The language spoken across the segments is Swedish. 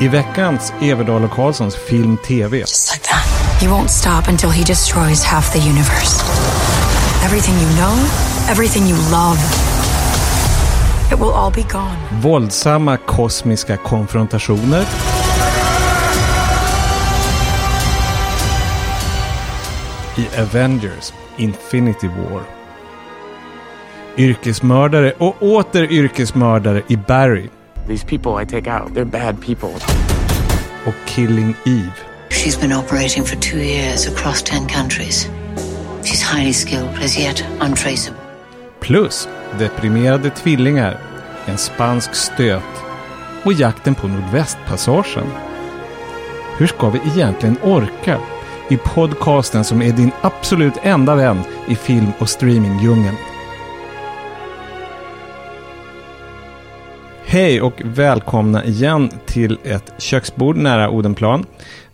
I veckans Everdahl och Karlssons film TV. Just like that. He won't stop until he destroys half the universe. Everything you know, everything you love. It will all be gone. Våldsamma kosmiska konfrontationer. I Avengers Infinity War. Yrkesmördare och åter yrkesmördare i Barry. These people I take out, they're bad people. Och Killing Eve. She's been operating for two years across 10 countries. She's highly skilled, as yet untraceable. Plus deprimerade tvillingar, en spansk stöt och jakten på Nordvästpassagen. Hur ska vi egentligen orka i podcasten som är din absolut enda vän i film och streamingdjungeln? Hej och välkomna igen till ett köksbord nära Odenplan.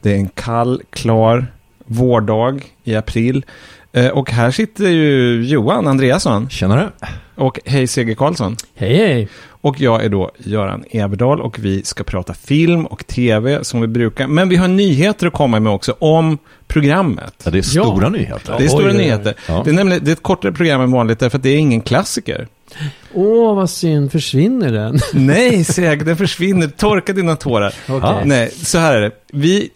Det är en kall, klar vårdag i april. Eh, Och här sitter ju Johan Andreasson Tjenare. och hej Seger Karlsson. Hej hej! Och jag är då Göran Everdahl och vi ska prata film och tv som vi brukar. Men vi har nyheter att komma med också om programmet. Ja, det är Ja. stora nyheter. Det är stora oj. nyheter. Ja. Det, är nämligen, det är ett kortare program än vanligt därför att det är ingen klassiker. Åh, vad synd. Försvinner den? Nej, Seg, den försvinner. Torka dina tårar. Okej. Nej, så här är det. Vi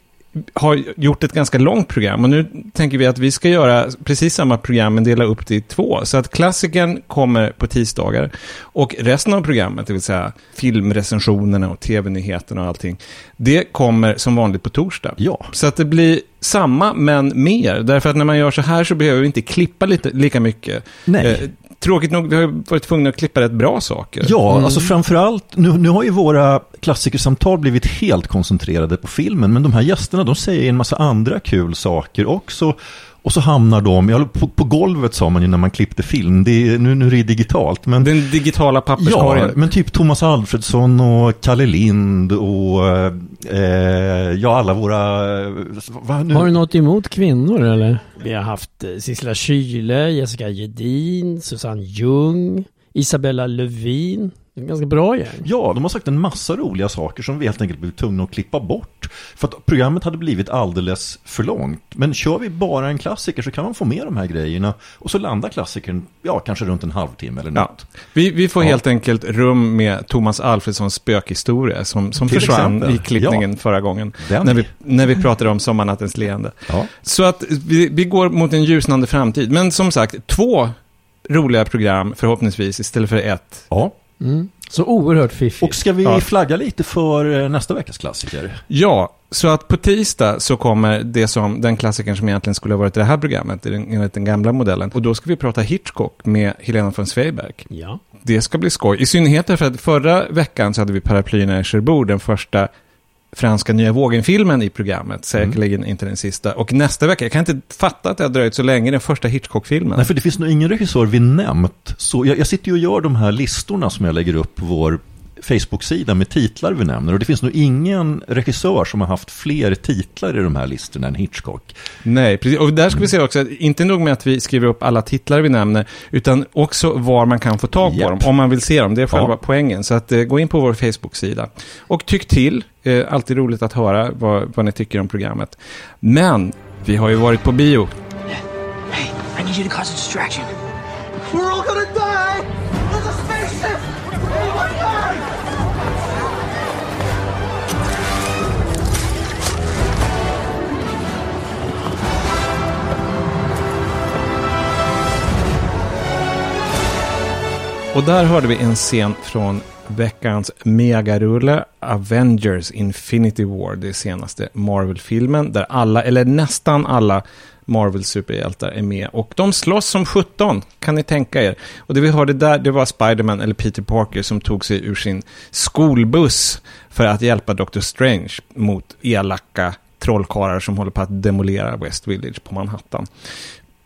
har gjort ett ganska långt program och nu tänker vi att vi ska göra precis samma program men dela upp det i två. Så att klassikern kommer på tisdagar och resten av programmet, det vill säga filmrecensionerna och tv-nyheterna och allting, det kommer som vanligt på torsdag. Ja. Så att det blir samma men mer. Därför att när man gör så här så behöver vi inte klippa lite, lika mycket. Nej. Tråkigt nog, vi har varit tvungna att klippa rätt bra saker. Ja, alltså framförallt, nu, nu har ju våra klassikersamtal blivit helt koncentrerade på filmen, men de här gästerna, de säger en massa andra kul saker också. Och så hamnar de, ja, på, på golvet sa man ju när man klippte film, det är, nu, nu är det digitalt, men Den digitala Ja, papperskorgen. men typ Thomas Alfredsson och Kalle Lind och eh, ja, alla våra... Vad nu? Har du något emot kvinnor eller? Vi har haft eh, Sissela Kyle, Jessica Gedin, Susanne Ljung, Isabella Lövin. Ganska bra gäng. Ja, de har sagt en massa roliga saker som vi helt enkelt blev tvungna att klippa bort. För att programmet hade blivit alldeles för långt. Men kör vi bara en klassiker så kan man få med de här grejerna. Och så landar klassikern, ja, kanske runt en halvtimme eller Ja. något. Vi, vi får Ja. helt enkelt rum med Thomas Alfredssons spökhistoria som, som Till försvann exempel. i klippningen förra gången. Den När är- vi, när vi pratade om Sommarnattens leende. Ja. Så att vi, vi går mot en ljusnande framtid. Men som sagt, två roliga program förhoppningsvis istället för ett. ja. Mm. Så oerhört fiffigt. Och ska vi Ja. flagga lite för eh, nästa veckas klassiker? Ja, så att på tisdag så kommer det som, den klassikern som egentligen skulle ha varit i det här programmet, i den- enligt den gamla modellen. Och då ska vi prata Hitchcock med Helena von Zweigbergk. Ja. Det ska bli skoj. I synnerhet därför att förra veckan så hade vi Paraplyerna i Cherbourg, den första franska nya vågen-filmen i programmet. Säkerligen inte den sista. Och nästa vecka, jag kan inte fatta att det har dröjt så länge, den första Hitchcock-filmen. Nej, för det finns nog ingen regissör vi nämnt. Så jag, jag sitter ju och gör de här listorna som jag lägger upp på vår Facebook-sida med titlar vi nämner. Och det finns nog ingen regissör som har haft fler titlar i de här listorna än Hitchcock. Nej, precis. Och där ska vi säga också att inte nog med att vi skriver upp alla titlar vi nämner, utan också var man kan få tag på Japp. dem, om man vill se dem. Det är själva Ja. poängen. Så att, eh, gå in på vår Facebook-sida. Och tyck till. Eh, alltid roligt att höra vad, vad ni tycker om programmet. Men, vi har ju varit på bio. Hey, I need you to cause a distraction. We're all gonna die! Och där hörde vi en scen från veckans megarulle Avengers Infinity War, det senaste Marvel-filmen, där alla, eller nästan alla Marvel-superhjältar är med. Och de slåss som 17, kan ni tänka er. Och det vi hörde där, det var Spiderman, eller Peter Parker, som tog sig ur sin skolbuss för att hjälpa Doctor Strange mot elaka trollkarlar som håller på att demolera West Village på Manhattan.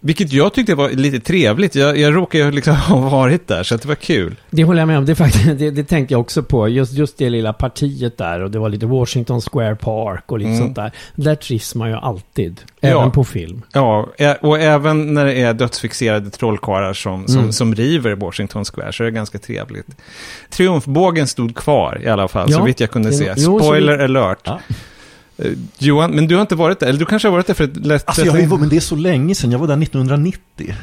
Vilket jag tyckte var lite trevligt. Jag, jag råkade ju liksom ha varit där, så det var kul. Det håller jag med om. Det, faktiskt, det, det tänkte jag också på. Just, just det lilla partiet där och det var lite Washington Square Park och lite Mm. sånt där. Där trivs man ju alltid. Ja. Även på film. Ja, och även när det är dödsfixerade trollkarlar som, som, Mm. som river Washington Square så är det ganska trevligt. Triumfbågen stod kvar i alla fall, Ja, så vitt jag kunde det- se. jo, Spoiler vi- alert. Ja. Eh, Johan, men du har inte varit där, eller du kanske har varit där för ett lätt... Alltså jag har ju, varit- men det är så länge sedan, jag var där 1990.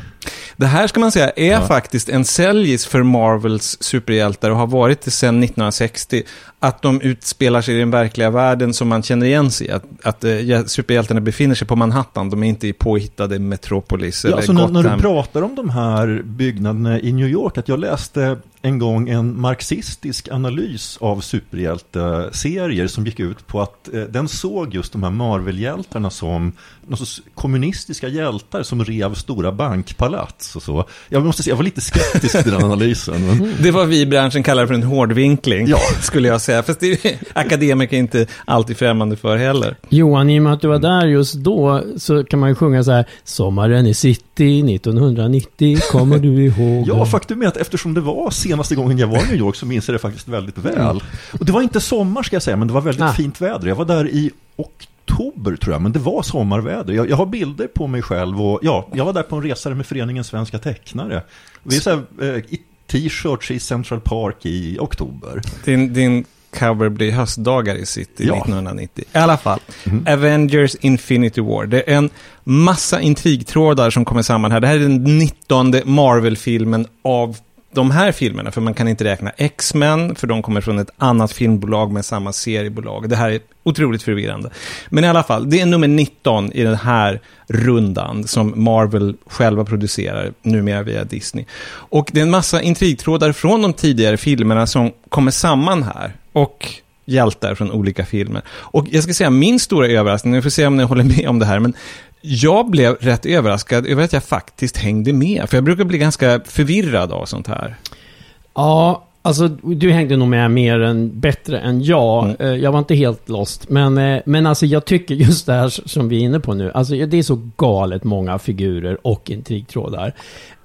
Det här ska man säga är Ja. faktiskt en säljis för Marvels superhjältar och har varit det sedan 1960. Att de utspelar sig i den verkliga världen som man känner igen sig i. Att, att eh, superhjältarna befinner sig på Manhattan, de är inte i påhittade Metropolis Ja, eller alltså när, Gotham. när du pratar om de här byggnaderna i New York, att jag läste en gång en marxistisk analys av superhjälteserier som gick ut på att eh, den såg just de här Marvel-hjältarna som någon sorts kommunistiska hjältar som rev stora bankpalats och så. Jag måste säga, jag var lite skeptisk till den analysen. Men, Det var vi i branschen kallar för en hårdvinkling, Ja. skulle jag säga. Fast det är akademiker inte alltid främmande för heller. Johan, i och med att du var där just då så kan man ju sjunga så här. Sommaren i city 1990, kommer du ihåg? Ja, faktum är att eftersom det var senaste gången jag var i New York så minns jag det faktiskt väldigt väl. Och det var inte sommar ska jag säga, men det var väldigt Ah. fint väder. Jag var där i oktober tror jag, men det var sommarväder. Jag, jag har bilder på mig själv och ja, jag var där på en resa med föreningen Svenska Tecknare. Vi är så här, eh, i t-shirts i Central Park i oktober. Din, din cover blir höstdagar i City Ja. 1990. I alla fall, Mhm. Avengers Infinity War. Det är en massa intrigtrådar som kommer samman här. Det här är den 19 Marvel-filmen av de här filmerna, för man kan inte räkna X-Men, för de kommer från ett annat filmbolag med samma seriebolag. Det här är otroligt förvirrande. Men i alla fall, det är nummer 19 i den här rundan som Marvel själva producerar, numera via Disney. Och det är en massa intrigtrådar från de tidigare filmerna som kommer samman här. Och hjältar från olika filmer. Och jag ska säga, min stora överraskning, ni får se om ni håller med om det här, men jag blev rätt överraskad över att jag faktiskt hängde med. För jag brukar bli ganska förvirrad av sånt här. Ja, alltså du hängde nog med mer än, bättre än jag. Mm. Eh, Jag var inte helt lost. Men, eh, men alltså jag tycker just det här som vi är inne på nu. Alltså det är så galet många figurer och intrigtrådar.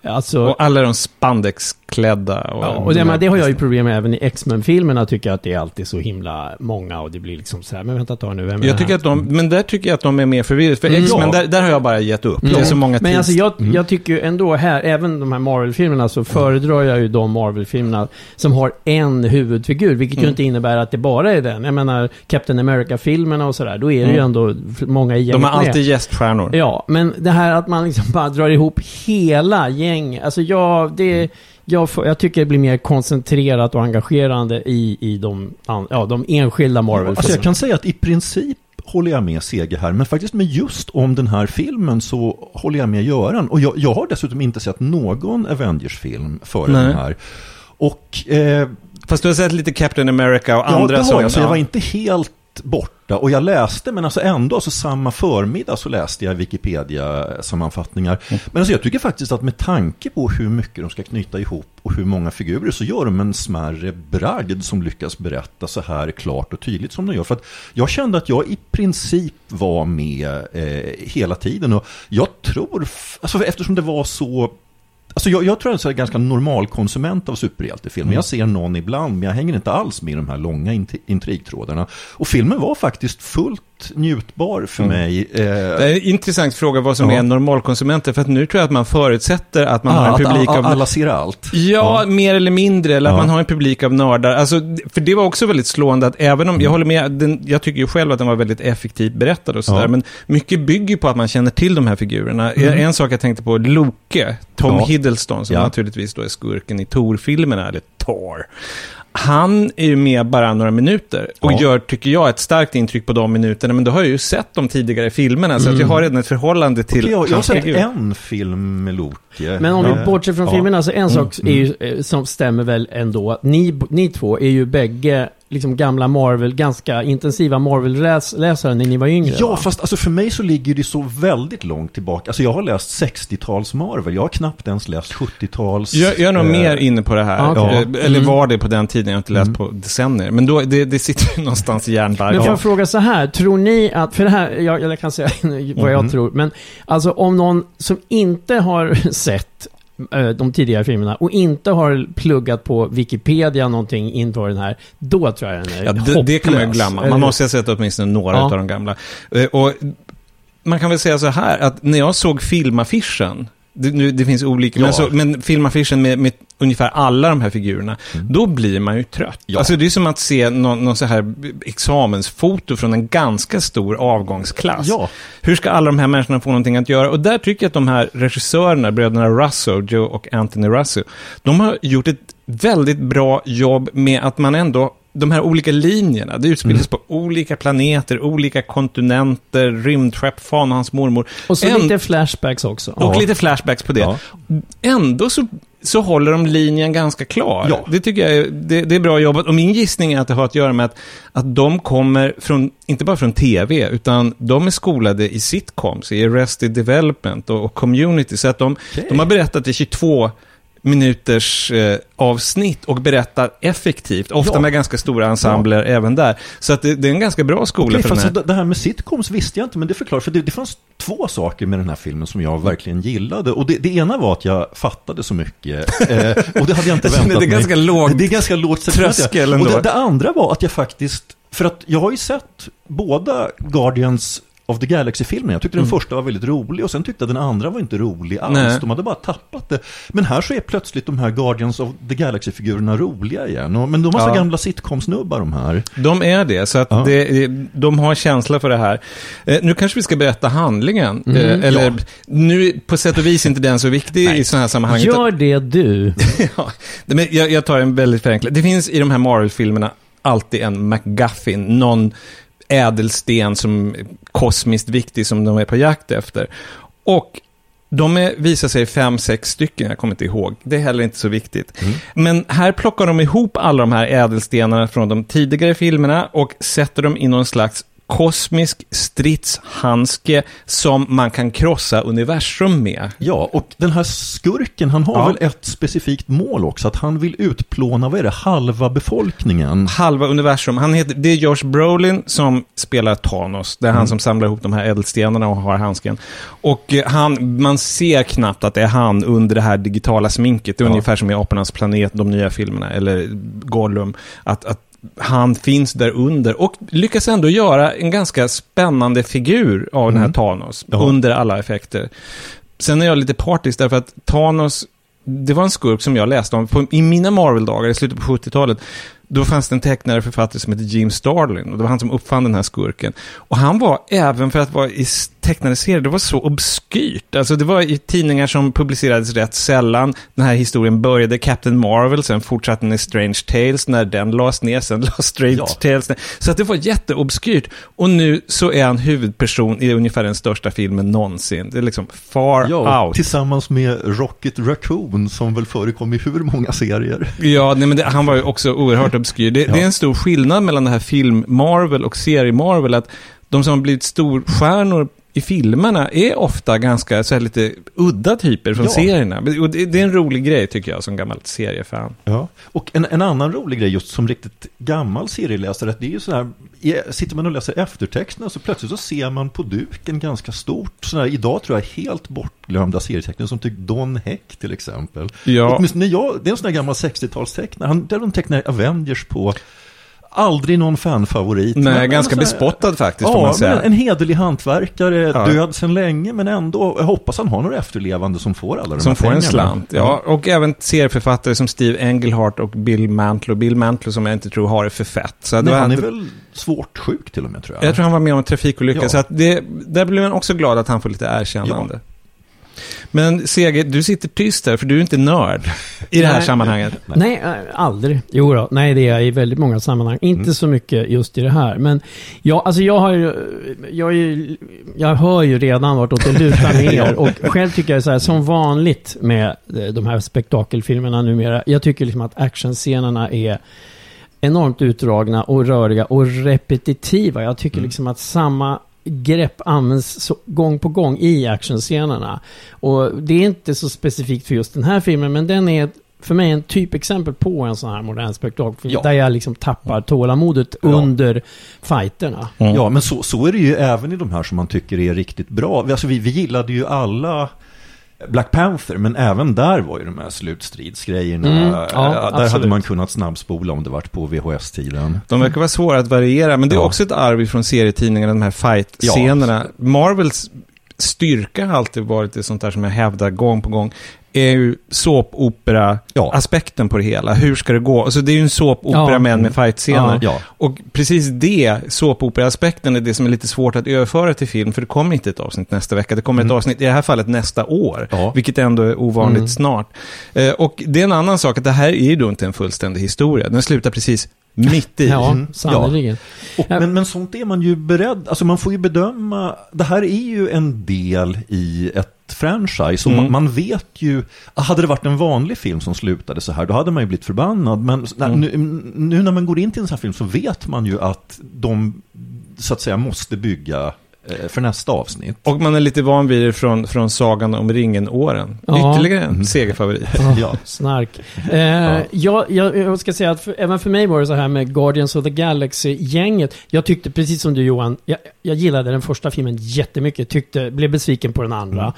Alltså, Och alla de spandexklädda. Och, ja, och det, men det har jag ju problem med även i X-Men-filmerna. Tycker jag att det är alltid så himla många och det blir liksom så här, men vänta ta nu, vem är Jag tycker att de, men där tycker jag att de är mer förvirrade. För Mm. X-Men, Ja. där, där har jag bara gett upp. Det är så många Men alltså jag, jag tycker ju ändå här, även de här Marvel-filmerna, så föredrar jag ju de Marvel-filmerna som har en huvudfigur, vilket ju Mm. inte innebär att det bara är den. Jag menar, Captain America-filmerna och sådär, då är det ju Mm. ändå många i De gänget har alltid med. gäststjärnor. Ja, men det här att man liksom bara drar ihop hela gäng, alltså jag, det... Jag, får, jag tycker det blir mer koncentrerat och engagerande i, i de, ja, de enskilda Marvel-filmerna. Alltså jag kan säga att i princip håller jag med Sege här, men faktiskt med just om den här filmen så håller jag med Göran. Och jag, jag har dessutom inte sett någon Avengers-film före Nej. den här. Och eh, Fast du har sett lite Captain America och ja, andra det har som... jag, så jag ja. var inte helt borta. Och jag läste, men alltså ändå, alltså samma förmiddag så läste jag Wikipedia-sammanfattningar. Men alltså jag tycker faktiskt att med tanke på hur mycket de ska knyta ihop och hur många figurer så gör de en smärre bragd som lyckas berätta så här klart och tydligt som de gör. För att jag kände att jag i princip var med eh, hela tiden. Och jag tror, alltså eftersom det var så Alltså jag, jag tror att jag är ganska normal konsument av superhjältefilmer. Jag ser någon ibland, men jag hänger inte alls med i de här långa int- intrigtrådarna. Och filmen var faktiskt fullt njutbar för mig. Eh, Det är en intressant fråga vad som Ja. är normalkonsumenter. För att nu tror jag att man förutsätter att man ah, har en att publik a- av... Alla ser allt. Ja, mer eller mindre. Eller att Ja. man har en publik av nördar. Alltså, för det var också väldigt slående att även om, jag håller med, den, jag tycker ju själv att den var väldigt effektivt berättad och sådär. Ja. Men mycket bygger på att man känner till de här figurerna. En sak jag tänkte på, Loke, Tom Ja. Hiddleston, som Ja. naturligtvis då är skurken i Thor-filmerna, eller Thor. Han är ju med bara några minuter och Ja. gör, tycker jag, ett starkt intryck på de minuterna. Men då har jag ju sett de tidigare filmerna, så att jag har redan ett förhållande till Okej, jag, jag har sett figur. en film med Loke. Men om Eh, vi bortser från ja. filmerna, så en sak Mm, är ju, eh, som stämmer väl ändå. Ni, ni två är ju bägge liksom gamla Marvel, ganska intensiva Marvel-läsare när ni var yngre. Ja, va? fast alltså för mig så ligger det så väldigt långt tillbaka. Alltså jag har läst 60-tals Marvel, jag har knappt ens läst 70-tals. Jag, jag är nog eh, mer inne på det här. Ja, okej. Eh, Eller Mm. var det på den tiden, jag har inte läst på decennier. Men då, det, det sitter ju någonstans i hjärnbarken. Men får jag fråga så här, tror ni att, för det här, jag, jag kan säga vad jag Mhm. tror, men alltså om någon som inte har sett de tidigare filmerna och inte har pluggat på Wikipedia någonting inför den här, då tror jag den är Ja, det, det kan man ju glömma. Man måste ha sett åtminstone några Ja. av de gamla. Eh, Och man kan väl säga så här, att när jag såg filmaffischen, det, nu, det finns olika, Ja. men, så, men filmaffischen med, med ungefär alla de här figurerna, då blir man ju trött. Mm. Ja. Alltså det är som att se någon, någon så här examensfoto från en ganska stor avgångsklass. Ja. Hur ska alla de här människorna få någonting att göra? Och där tycker jag att de här regissörerna, bröderna Russo, Joe och Anthony Russo, de har gjort ett väldigt bra jobb med att man ändå de här olika linjerna, det utspelas på olika planeter, olika kontinenter, rymdskepp, fan och hans mormor. Och så En- lite flashbacks också. och lite flashbacks på det. Ja. Ändå så, så håller de linjen ganska klar. Ja. Det tycker jag är, det, det är bra jobbat. Och min gissning är att det har att göra med att, att de kommer från, inte bara från tv, utan de är skolade i sitcoms, i Arrested Development och, och Community. Så att de, Okej. de har berättat i 22 minuters eh, avsnitt och berättar effektivt, ofta Ja. med ganska stora ensembler även där. Så att det, det är en ganska bra skola Okej, för den här. det- det här med sitcoms visste jag inte, men det förklarar. För det, det fanns två saker med den här filmen som jag verkligen gillade. Och det, det ena var att jag fattade så mycket. Eh, och det hade jag inte Det är väntat mig. ganska låg Det är ganska lågt tröskel Och ändå. det, det andra var att jag faktiskt, för att jag har ju sett båda Guardians of the Galaxy-filmerna. Jag tyckte den första var väldigt rolig och sen tyckte jag den andra var inte rolig alls. Nej. De hade bara tappat det. Men här så är plötsligt de här Guardians of the Galaxy-figurerna roliga igen. Och, men de var så Ja. gamla sitcom-snubbar de här. De är det, så att Ja. det, de har känsla för det här. Eh, nu kanske vi ska berätta handlingen. Mm, eh, eller, ja. nu på sätt och vis är inte den så viktig i sådana här sammanhang. Gör det du. ja, men jag, jag tar en väldigt förenklad. Det finns i de här Marvel-filmerna alltid en MacGuffin, någon ädelsten som kosmiskt viktig som de är på jakt efter. Och de är, visar sig fem, sex stycken, jag kommer inte ihåg. Det är heller inte så viktigt. Men här plockar de ihop alla de här ädelstenarna från de tidigare filmerna och sätter dem i någon slags kosmisk stridshandske som man kan krossa universum med. Ja, och den här skurken, han har Ja. väl ett specifikt mål också, att han vill utplåna, vad är det, halva befolkningen. halva universum. Han heter, det är Josh Brolin som spelar Thanos. Det är Mm. han som samlar ihop de här ädelstenarna och har handsken. Och eh, han, man ser knappt att det är han under det här digitala sminket. Det är Ja. ungefär som i Apornas planet, de nya filmerna, eller Gollum. Att, att han finns där under och lyckas ändå göra en ganska spännande figur av den här Thanos Mm. Ja. under alla effekter. Sen är jag lite partisk därför att Thanos, det var en skurk som jag läste om på, i mina Marvel-dagar i slutet på 70-talet. Då fanns det en tecknare och författare som hette Jim Starlin och det var han som uppfann den här skurken. Och han var, även för att vara i tecknade serier, det var så obskyrt. Alltså det var i tidningar som publicerades rätt sällan. Den här historien började Captain Marvel, sen fortsatte den i Strange Tales när den lades ner, sen lades Strange Ja. Tales ner. Så att det var jätteobskyrt. Och nu så är han huvudperson i ungefär den största filmen någonsin. Det är liksom far Ja, out. tillsammans med Rocket Raccoon som väl förekom i hur många serier? Ja, nej, men det, han var ju också oerhört obskyr. Det, det är en stor skillnad mellan det här film-Marvel och serie-Marvel, att de som har blivit storstjärnor i filmerna är ofta ganska så här lite udda typer från Ja. serierna. Och det, det är en rolig grej tycker jag som gammalt seriefan. Ja. Och en, en annan rolig grej just som riktigt gammal serieläsare, det är ju så här, i- sitter man och läser eftertexterna så plötsligt så ser man på duken ganska stort, sådär, idag tror jag helt bortglömda serietecknare som typ Don Heck till exempel. Ja. Åtminstone jag, det är en sån här gammal 60-talstecknare, han, där de tecknar Avengers på, aldrig någon fanfavorit. Nej, men- ganska men här- bespottad faktiskt får Ja, man säga. en hederlig hantverkare, Ja. död sedan länge, men ändå, jag hoppas han har några efterlevande som får alla de Som här får en pengarna. slant. Ja, och även serieförfattare som Steve Englehart och Bill Mantlo. Bill Mantlo som jag inte tror har det för fett. Så det Nej, han är inte- väl svårt sjuk till och med tror jag. Jag tror han var med om en trafikolycka, Ja. så att det, där blir man också glad att han får lite erkännande. Men Seger, du sitter tyst här, för du är inte nörd i det här Nej. sammanhanget. Nej, äh, aldrig. Jo då, nej det är jag i väldigt många sammanhang. Inte Mm. så mycket just i det här. Men jag, alltså jag har ju, jag, ju, jag hör ju redan vartåt det lutar mer. Och själv tycker jag så här, som vanligt med eh, de här spektakelfilmerna numera. Jag tycker liksom att actionscenerna är enormt utdragna och röriga och repetitiva. Jag tycker Mm. liksom att samma grepp används gång på gång i actionscenerna. Och det är inte så specifikt för just den här filmen, men den är för mig en typexempel på en sån här modern spektakelfilm. Ja. Där jag liksom tappar tålamodet Ja. under fighterna. Mm. Ja, men så, så är det ju även i de här som man tycker är riktigt bra. Alltså, vi, vi gillade ju alla Black Panther, men även där var ju de här slutstridsgrejerna. Mm, ja, Eh, där absolut. hade man kunnat snabbspola om det varit på VHS-tiden. De verkar vara svåra att variera, men det är Ja. också ett arv från serietidningarna, de här fight-scenerna. Marvels styrka har alltid varit det sånt där som jag hävdar gång på gång, är ju såpopera-aspekten på det hela. Hur ska det gå? Alltså det är ju en såpopera Ja. men med fight-scener. Ja. Och precis det, såpopera-aspekten, är det som är lite svårt att överföra till film, för det kommer inte ett avsnitt nästa vecka. Det kommer ett avsnitt, i det här fallet nästa år, Ja. vilket ändå är ovanligt Mm. snart. Eh, och det är en annan sak, att det här är ju då inte en fullständig historia. Den slutar precis mitt i. Ja, Mm. sannerligen. Och, Ja. men, men sånt är man ju beredd, alltså man får ju bedöma, det här är ju en del i ett franchise och Mm. man, man vet ju, hade det varit en vanlig film som slutade så här, då hade man ju blivit förbannad. Men när, Mm. nu, nu när man går in till en sån här film så vet man ju att de, så att säga, måste bygga för nästa avsnitt. Och man är lite van vid det från, från Sagan om ringen-åren. Ja. Ytterligare en Mm. segerfavorit. Ja. Snark. Eh, jag, jag, jag ska säga att för, även för mig var det så här med Guardians of the Galaxy-gänget. Jag tyckte precis som du Johan, jag, jag gillade den första filmen jättemycket. Tyckte, blev besviken på den andra.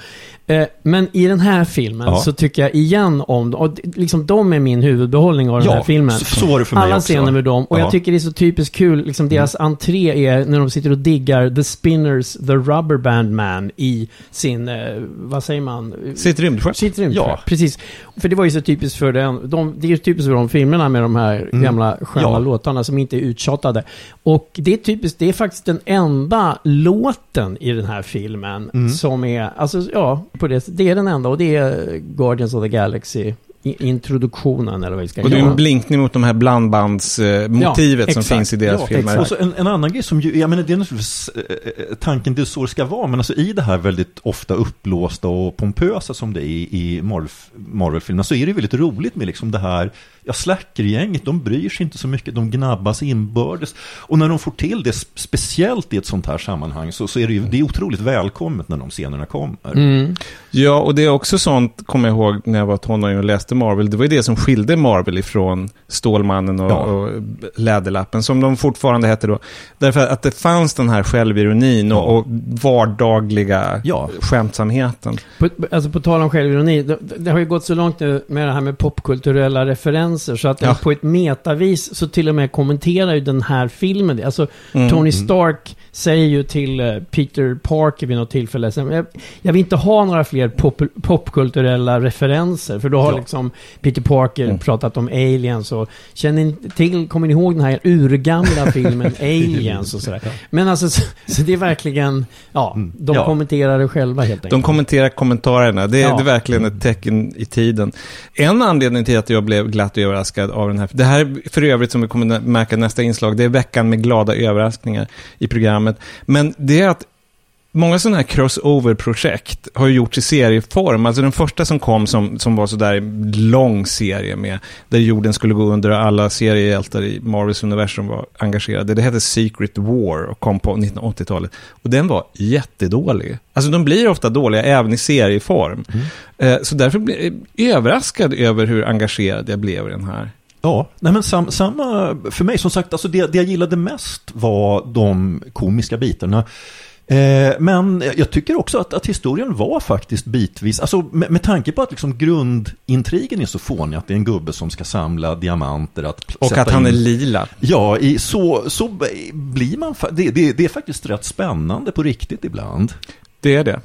Eh, men i den här filmen Ja. så tycker jag igen om dem. Och liksom de är min huvudbehållning av den här filmen. så, var det för mig Alla också. scener med dem. Och Ja. jag tycker det är så typiskt kul, liksom deras entré är när de sitter och diggar The Spinners, The Rubber Band Man i sin, eh, vad säger man? Sitt rymdskepp. Sitt rymdskepp, Ja. precis. För det var ju så typiskt för den, de, det är ju typiskt för de filmerna med de här Mm. gamla sköna Ja. låtarna som inte är uttjatade. Och det är typiskt, det är faktiskt den enda låten i den här filmen Mm. som är, alltså ja, på det, det är den enda och det är Guardians of the Galaxy. Introduktionen eller vad vi ska Och det är ju kalla en blinkning mot de här blandbandsmotivet Ja, som finns i deras Ja, filmer. Och så en, en annan grej som ju, jag menar det är naturligtvis eh, tanken, det är så det ska vara, men alltså i det här väldigt ofta uppblåsta och pompösa som det är i, i Marvel, Marvel-filmerna så är det väldigt roligt med liksom det här, ja Slacker-gänget, de bryr sig inte så mycket, de gnabbas inbördes. Och när de får till det, sp- speciellt i ett sånt här sammanhang, så, så är det ju, det är otroligt välkommet när de scenerna kommer. Mm. Ja, och det är också sånt, kommer jag ihåg när jag var tonåring och läste Marvel. Det var ju det som skilde Marvel ifrån Stålmannen och, Ja. och Läderlappen, som de fortfarande hette då. Därför att det fanns den här självironin och, Ja. och vardagliga Ja. skämtsamheten. På, alltså på tal om självironi, det, det har ju gått så långt nu med det här med popkulturella referenser så att Ja. på ett metavis så till och med kommenterar ju den här filmen. Alltså Mm. Tony Stark säger ju till eh, Peter Parker vid något tillfälle, jag, jag vill inte ha några fler pop, popkulturella referenser för då har Ja. liksom Peter Parker Mm. pratat om aliens och känner ni till, kommer ni ihåg den här urgamla filmen Aliens och sådär. Men alltså, så, så det är verkligen, ja, Mm. de Ja. kommenterar det själva helt enkelt. De kommenterar kommentarerna. Det det är verkligen ett tecken i tiden. En anledning till att jag blev glatt överraskad av den här... Det här är för övrigt, som vi kommer märka i nästa inslag, det är veckan med glada överraskningar i programmet. Men det är att Många sådana här crossover-projekt har ju gjorts i serieform. Alltså den första som kom som, som var sådär lång serie med där jorden skulle gå under och alla seriehjältar i Marvels universum var engagerade. Det hette Secret War och kom på 1980-talet. Och den var jättedålig. Alltså de blir ofta dåliga även i serieform. Eh, Så därför blir jag överraskad över hur engagerad jag blev i den här. Ja, nej men sam, samma för mig. Som sagt, alltså det, det jag gillade mest var de komiska bitarna. Eh, men jag tycker också att, att historien var faktiskt bitvis, alltså med, med tanke på att liksom grundintrigen är så fånig, att det är en gubbe som ska samla diamanter. Att Och att han in- är lila. Ja, i, så, så blir man, det, det, det är faktiskt rätt spännande på riktigt ibland. Det är det.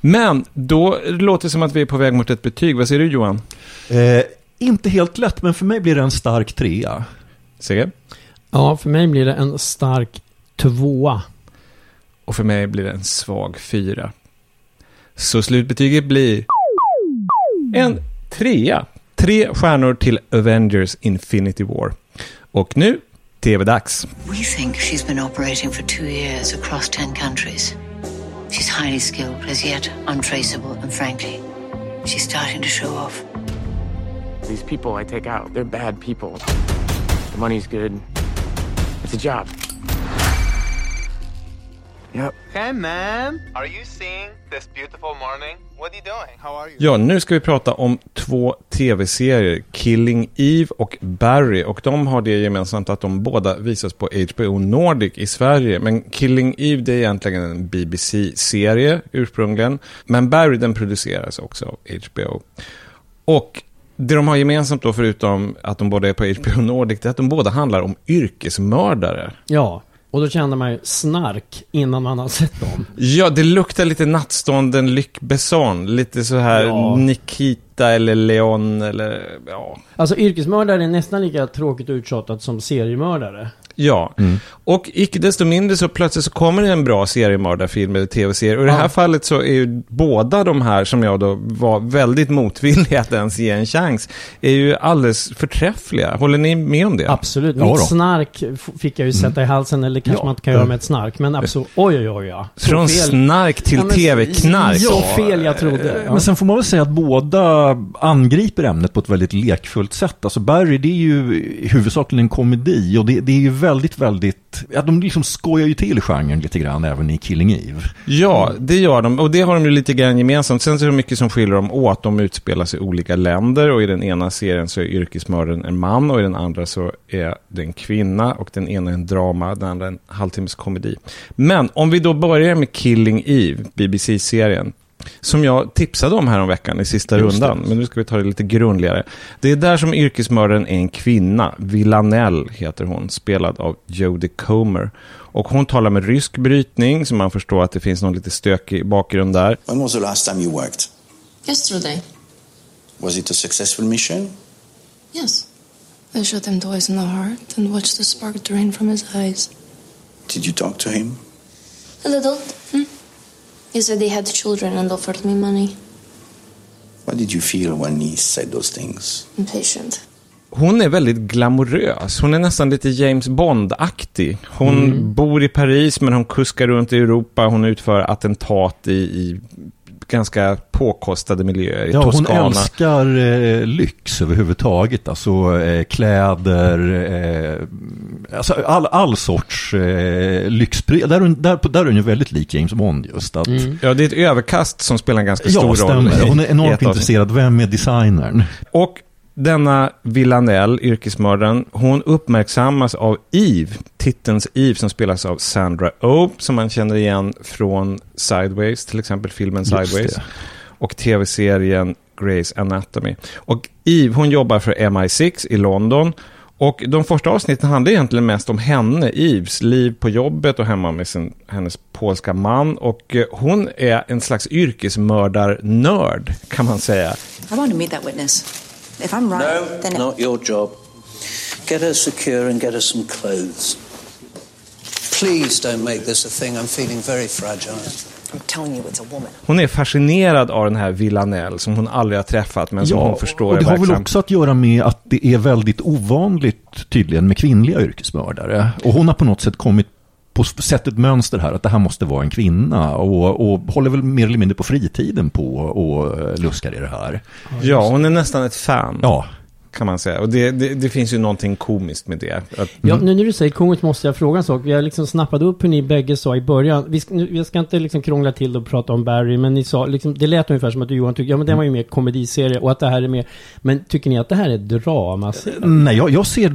Men då låter det som att vi är på väg mot ett betyg. Vad säger du Johan? Eh, inte helt lätt, men för mig blir det en stark trea. Sigge? Ja, för mig blir det en stark tvåa. Och för mig blir det en svag fyra. Så slutbetyget blir en trea. Tre stjärnor till Avengers Infinity War. Och nu, tv-dags. We think she's been operating for two years across ten countries. She's highly skilled, as yet untraceable, and frankly, she's starting to show off. These people I take out, they're bad people. The money's good. It's a job. Yep. Hey man, are you seeing this beautiful morning? What are you doing? How are you? Ja, nu ska vi prata om två tv-serier, Killing Eve och Barry. Och de har det gemensamt att de båda visas på HBO Nordic i Sverige. Men Killing Eve det är egentligen en BBC-serie ursprungligen. Men Barry den produceras också av HBO. Och det de har gemensamt då, förutom att de båda är på HBO Nordic, det är att de båda handlar om yrkesmördare. Ja, och då känner man ju snark innan man har sett dem. Ja, det luktar lite nattstånden Luc Besson. Lite så här Ja. Nikita eller Leon eller ja. Alltså yrkesmördare är nästan lika tråkigt uttjatat som seriemördare. Ja, och icke desto mindre så plötsligt så kommer det en bra seriemördarfilm eller tv-serie. Och i det här Ja. fallet så är ju båda de här som jag då var väldigt motvillig att ens ge en chans, är ju alldeles förträffliga. Håller ni med om det? Absolut. Mitt snark fick jag ju sätta i halsen, eller kanske Ja. man inte kan göra med ett snark. Men absolut, oj oj oj ja. Så Från fel. snark till Ja, tv-knark. Så fel jag trodde. Ja. Men sen får man väl säga att båda angriper ämnet på ett väldigt lekfullt sätt. Alltså Barry, det är ju huvudsakligen en komedi och det, det är ju väldigt, väldigt, ja, de liksom skojar ju till genren lite grann även i Killing Eve. Ja, det gör de. Och det har de ju lite grann gemensamt. Sen så är det mycket som skiljer dem åt. De utspelar sig i olika länder och i den ena serien så är yrkesmördaren en man och i den andra så är det en kvinna och den ena är en drama, den andra en halvtimmes komedi. Men om vi då börjar med Killing Eve, BBC-serien. Som jag tipsade om här om veckan i sista Just det. rundan. Men nu ska vi ta det lite grundligare. Det är där som yrkesmördaren är en kvinna. Villanelle heter hon, spelad av Jodie Comer. Och hon talar med rysk brytning, så man förstår att det finns någon lite stökig bakgrund där. When was the last time you worked? Yesterday, Was it a successful mission? yes. I shot him twice in the heart and watched the spark drain from his eyes. Did you talk to him? A little. Hmm? He said he had children and offered me money. What did you feel when he said those things? Impatient. Hon är väldigt glamorös. Hon är nästan lite James Bond-aktig. Hon bor i Paris, men hon kuskar runt i Europa. Hon utför attentat i, i ganska påkostade miljöer i Ja, hon Toscana. älskar eh, lyx överhuvudtaget. Alltså eh, kläder, eh, alltså all, all sorts eh, lyxprylar. Där, är hon- där, där är hon ju väldigt lik James Bond just. Att, Ja, det är ett överkast som spelar en ganska Ja, stor roll. stämmer. i- Hon är enormt intresserad. Vem är designern? Och denna Villanelle, yrkesmördaren, hon uppmärksammas av Eve, titelns Eve som spelas av Sandra Oh, som man känner igen från Sideways, till exempel filmen Sideways. Och tv-serien Grey's Anatomy. Och Eve, hon jobbar för MI6 i London. Och de första avsnitten handlar egentligen mest om henne, Eves liv på jobbet och hemma med sin, hennes polska man. Och eh, hon är en slags yrkesmördarnörd, kan man säga. I want to meet that witness. If I'm right, then it- not your job. Get her secure and get her some clothes. Please don't make this a thing. I'm feeling very fragile. I'm telling you, it's a woman. Hon är fascinerad av den här Villanelle som hon aldrig har träffat men som hon förstår och det har väl också att göra med att det är väldigt ovanligt tydligen med kvinnliga yrkesmördare. Och hon har på något sätt kommit på sett ett mönster här att det här måste vara en kvinna och, och håller väl mer eller mindre på fritiden på och eh, luskar i det här. Ja, hon är nästan ett fan. Ja. Kan man säga. Och det, det, det finns ju någonting komiskt med det. Att, Ja, nu när du säger komiskt måste jag fråga en sak. Jag liksom snappade upp hur ni bägge sa i början. Vi ska, nu, jag ska inte liksom krångla till det och prata om Barry, men ni sa, liksom, det lät ungefär som att du Johan tyckte, ja men den var ju mer komediserie och att det här är mer, men tycker ni att det här är dramaserie? Nej, jag, jag ser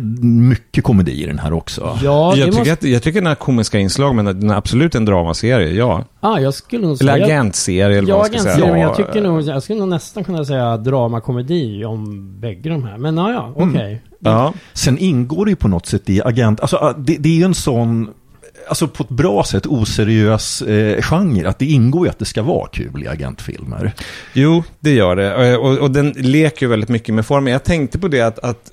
mycket komedi i den här också. Ja, jag, tycker måste... att, jag tycker den har komiska inslag, men den är absolut en dramaserie, ja. Ah, jag skulle nog Eller säga... agentserie, eller vad Ja, man ska säga. agentserie, men jag Ja, tycker nog, jag skulle nog nästan kunna säga dramakomedi om bägge de här. Men ja, ja, okej. Ja. Sen ingår det ju på något sätt i agent, alltså ah, det, det är ju en sån, alltså på ett bra sätt oseriös eh, genre, att det ingår ju att det ska vara kul i agentfilmer. Jo, det gör det. Och, och den leker ju väldigt mycket med formen. Jag tänkte på det att, att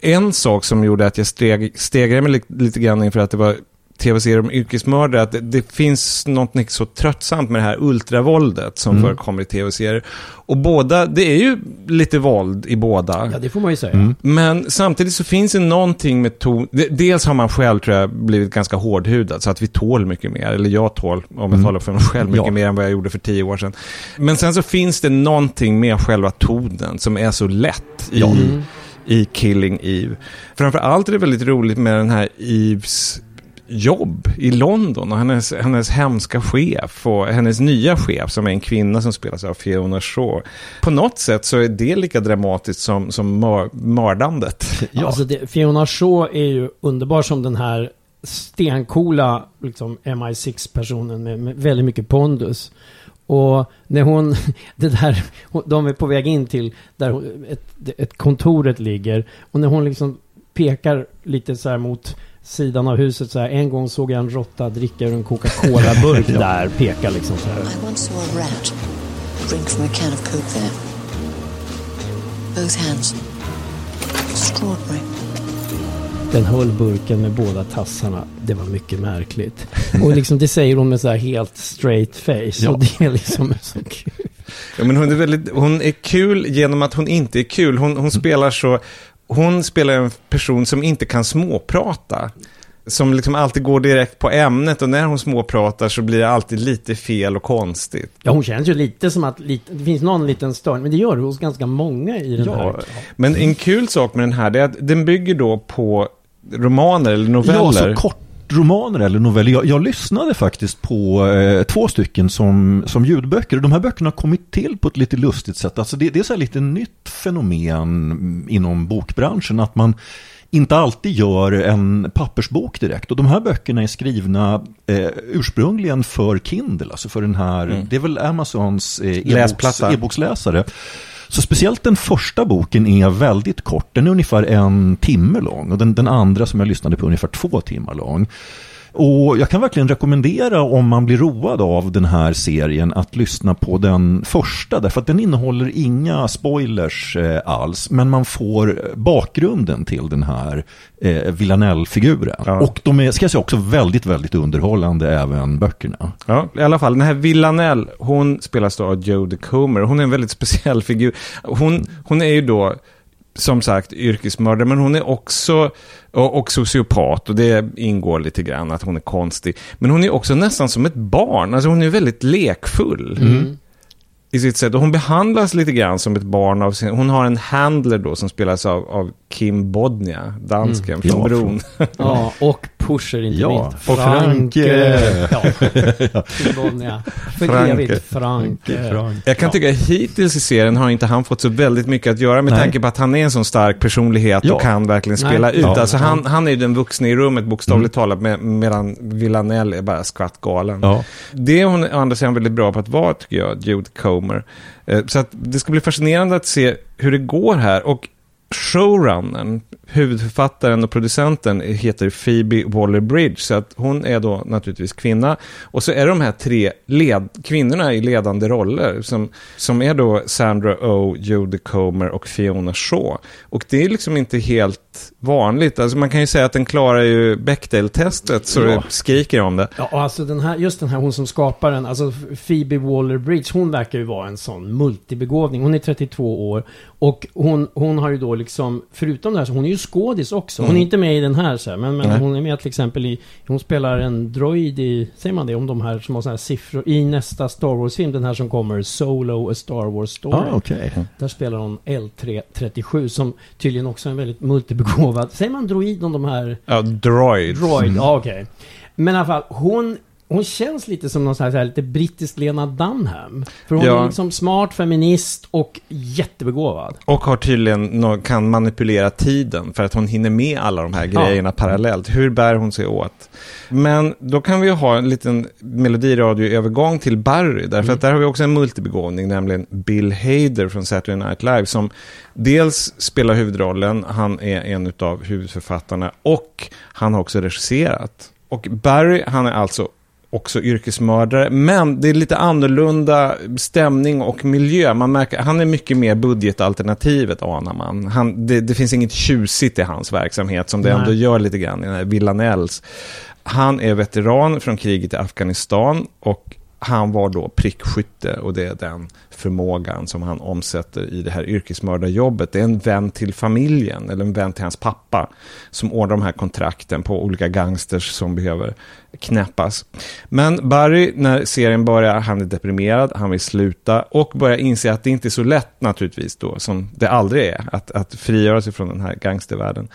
en sak som gjorde att jag steg, stegrade mig lite, lite grann inför att det var tv-serier om yrkesmördare, att det, det finns något så tröttsamt med det här ultravåldet som Mm. förekommer i tv-serier. Och båda, det är ju lite våld i båda. Ja, det får man ju säga. Mm. Men samtidigt så finns det någonting med ton... de- Dels har man själv, tror jag, blivit ganska hårdhudad, så att vi tål mycket mer. Eller jag tål, om jag talar för mig själv, mycket Ja. mer än vad jag gjorde för tio år sedan. Men sen så finns det någonting med själva tonen som är så lätt i. Mm. i Killing Eve. Framför allt är det väldigt roligt med den här Eves jobb i London och hennes, hennes hemska chef och hennes nya chef som är en kvinna som spelas av Fiona Shaw. På något sätt så är det lika dramatiskt som, som mör, mördandet. Ja. Alltså det, Fiona Shaw är ju underbar som den här stencoola liksom, MI6-personen med, med väldigt mycket pondus. Och när hon, det där, de är på väg in till där ett, ett kontoret ligger. Och när hon liksom pekar lite så här mot sidan av huset så här. En gång såg jag en råtta dricka ur en Coca-Cola-burk där, peka liksom så här. I once saw a rat drink from a can of Coke there. Both hands. Extraordinary. Den höll burken med båda tassarna. Det var mycket märkligt. Och liksom det säger hon med så här helt straight face. Ja. Och det är liksom så kul. Ja, men hon, är väldigt, hon är kul genom att hon inte är kul. Hon, hon spelar så... Hon spelar en person som inte kan småprata. Som liksom alltid går direkt på ämnet och när hon småpratar så blir det alltid lite fel och konstigt. Ja, hon känns ju lite som att lite, det finns någon liten störning. Men det gör det hos ganska många i den Ja, här. men en kul sak med den här är att den bygger då på romaner eller noveller. Ja, så kortromaner eller noveller. Jag, jag lyssnade faktiskt på eh, två stycken som, som ljudböcker. De här böckerna har kommit till på ett lite lustigt sätt. Alltså det, det är så lite nytt fenomen inom bokbranschen. Att man inte alltid gör en pappersbok direkt. Och de här böckerna är skrivna eh, ursprungligen för Kindle, alltså för den här, Mm. det är väl Amazons eh, e-boks, Läsplatta. e-boksläsare. Så speciellt den första boken är väldigt kort, den är ungefär en timme lång och den, den andra som jag lyssnade på är ungefär två timmar lång. Och jag kan verkligen rekommendera om man blir road av den här serien att lyssna på den första därför att den innehåller inga spoilers eh, alls men man får bakgrunden till den här eh, Villanelle-figuren. Ja. Och de är, ska jag säga, också väldigt, väldigt underhållande även böckerna. Ja, i alla fall. Den här Villanelle, hon spelas då av Jodie Comer. Hon är en väldigt speciell figur. Hon, hon är ju då, som sagt, yrkesmördare, men hon är också, och, och sociopat, och det ingår lite grann att hon är konstig. Men hon är också nästan som ett barn, alltså hon är väldigt lekfull. Mm. I sitt sätt. Och hon behandlas lite grann som ett barn av sin... Hon har en handler då som spelas av, av Kim Bodnia, dansken Mm. från Ja, Bron. Ja, och Pusher inte Ja, minst. och Franke. Ja. För Franke. evigt Franke. Jag kan tycka hittills i serien har inte han fått så väldigt mycket att göra med Nej. tanke på att han är en sån stark personlighet Ja. och kan verkligen Nej. spela ut. Ja. Alltså han, han är ju den vuxna i rummet bokstavligt talat med, medan Villanelle är bara skvatt galen. Ja. Det är hon å andra sidan väldigt bra på att vara tycker jag, Jude Comer. Eh, Så att det ska bli fascinerande att se hur det går här. Och showrunnern, huvudförfattaren och producenten heter Phoebe Waller-Bridge. Så att hon är då naturligtvis kvinna. Och så är det de här tre led, kvinnorna i ledande roller. Som, som är då Sandra Oh, Jodie Comer och Fiona Shaw. Och det är liksom inte helt vanligt. Alltså man kan ju säga att den klarar ju Bechdel-testet så Ja. det skriker om det. Ja, och alltså den här, just den här hon som skapar den, alltså Phoebe Waller-Bridge, hon verkar ju vara en sån multibegåvning. Hon är 32 år och hon, hon har ju då liksom, förutom det här, så hon är ju skådis också. Hon är Mm. inte med i den här så här, men, men Nej. hon är med till exempel i, hon spelar en droid i, säger man det, om de här som har såna här siffror, i nästa Star Wars-film, den här som kommer, Solo, A Star Wars Story. Ah, okej. Där spelar hon L337 som tydligen också är en väldigt multibegåvad, säger man droid om de här Ja, Droid. Droid, ja okej. Men i alla fall, hon, hon känns lite som någon sån här, så här lite brittisk Lena Dunham. För hon Ja. är liksom smart, feminist och jättebegåvad. Och har tydligen kan manipulera tiden för att hon hinner med alla de här Ja. grejerna parallellt. Hur bär hon sig åt? Men då kan vi ju ha en liten melodiradioövergång till Barry. Därför Mm. att där har vi också en multibegåvning, nämligen Bill Hader från Saturday Night Live. Som dels spelar huvudrollen, han är en av huvudförfattarna och han har också regisserat. Och Barry, han är alltså också yrkesmördare. Men det är lite annorlunda stämning och miljö. Man märker, han är mycket mer budgetalternativet anar man. Han, det, det finns inget tjusigt i hans verksamhet som det Nej. ändå gör lite grann i den här Villanelles. Han är veteran från kriget i Afghanistan och han var då prickskytte och det är den förmågan som han omsätter i det här yrkesmördarjobbet. Det är en vän till familjen, eller en vän till hans pappa, som ordnar de här kontrakten på olika gangsters som behöver knäppas. Men Barry, när serien börjar, han är deprimerad, han vill sluta och börjar inse att det inte är så lätt naturligtvis då, som det aldrig är, att, att frigöra sig från den här gangstervärlden.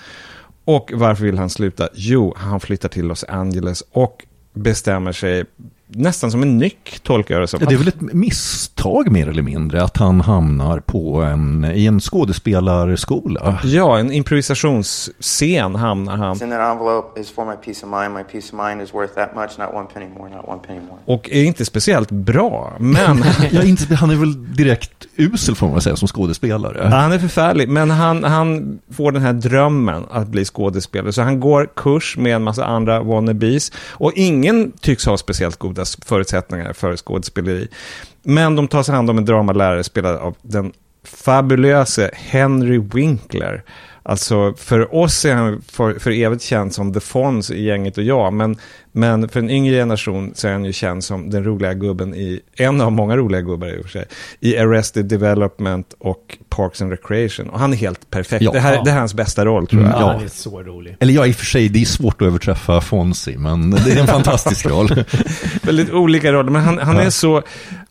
Och varför vill han sluta? Jo, han flyttar till Los Angeles och bestämmer sig nästan som en nyck, tolkar jag det som. Ja, det är väl ett misstag mer eller mindre att han hamnar på en, i en skådespelarskola. Ja, en improvisationsscen hamnar han. In that envelope is for my peace of mind. My peace of mind is worth that much, not one penny more, not one penny more. Och är inte speciellt bra, men... ja, inte, han är väl direkt usel får man säga som skådespelare. Ja, han är förfärlig, men han, han får den här drömmen att bli skådespelare. Så han går kurs med en massa andra wannabes. Och ingen tycks ha speciellt goda förutsättningar för skådespeleri. Men de tar sig hand om en dramalärare spelad av den fabulöse Henry Winkler. Alltså för oss är han för, för evigt känd som The Fonz i gänget och jag, men, men för en yngre generation så är han ju känd som den roliga gubben i, en av många roliga gubbar i och för sig, i Arrested Development och Parks and Recreation. Och han är helt perfekt. Ja. det, här, det här är hans bästa roll tror jag. Ja, han är så rolig. Eller ja, i och för sig, det är svårt att överträffa Fonzie, men det är en fantastisk roll. Väldigt olika roller, men han, han är så...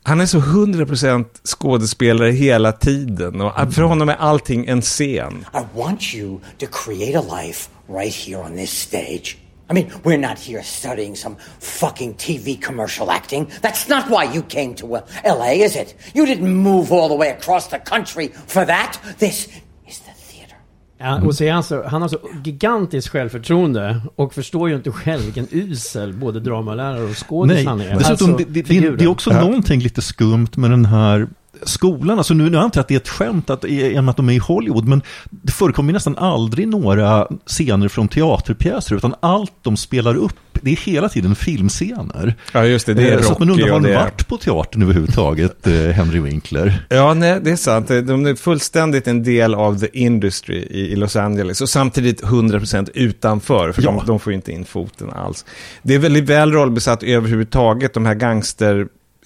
Han är så 100% skådespelare hela tiden och för honom är allting en scen. I want you to create a life right here on this stage. I mean, we're not here studying some fucking TV commercial acting. That's not why you came to uh, LA, is it? You didn't move all the way across the country for that. This Ja, och så är han, så, han har så gigantiskt självförtroende och förstår ju inte själv vilken usel både dramalärare och skådis han är. Dessutom, Alltså, det, det, figuren. det är också någonting lite skumt med den här skolan, alltså nu, nu antar jag att det är ett skämt att, i och med att de är i Hollywood, men det förekommer nästan aldrig några scener från teaterpjäser, utan allt de spelar upp, det är hela tiden filmscener. Ja, just det, det är Eh, Så att man undrar, har han är- varit på teatern överhuvudtaget, eh, Henry Winkler? Ja, nej, det är sant. De är fullständigt en del av the industry i, Los Angeles och samtidigt 100% utanför, för Ja. de, de får inte in foten alls. Det är väldigt väl rollbesatt överhuvudtaget, de här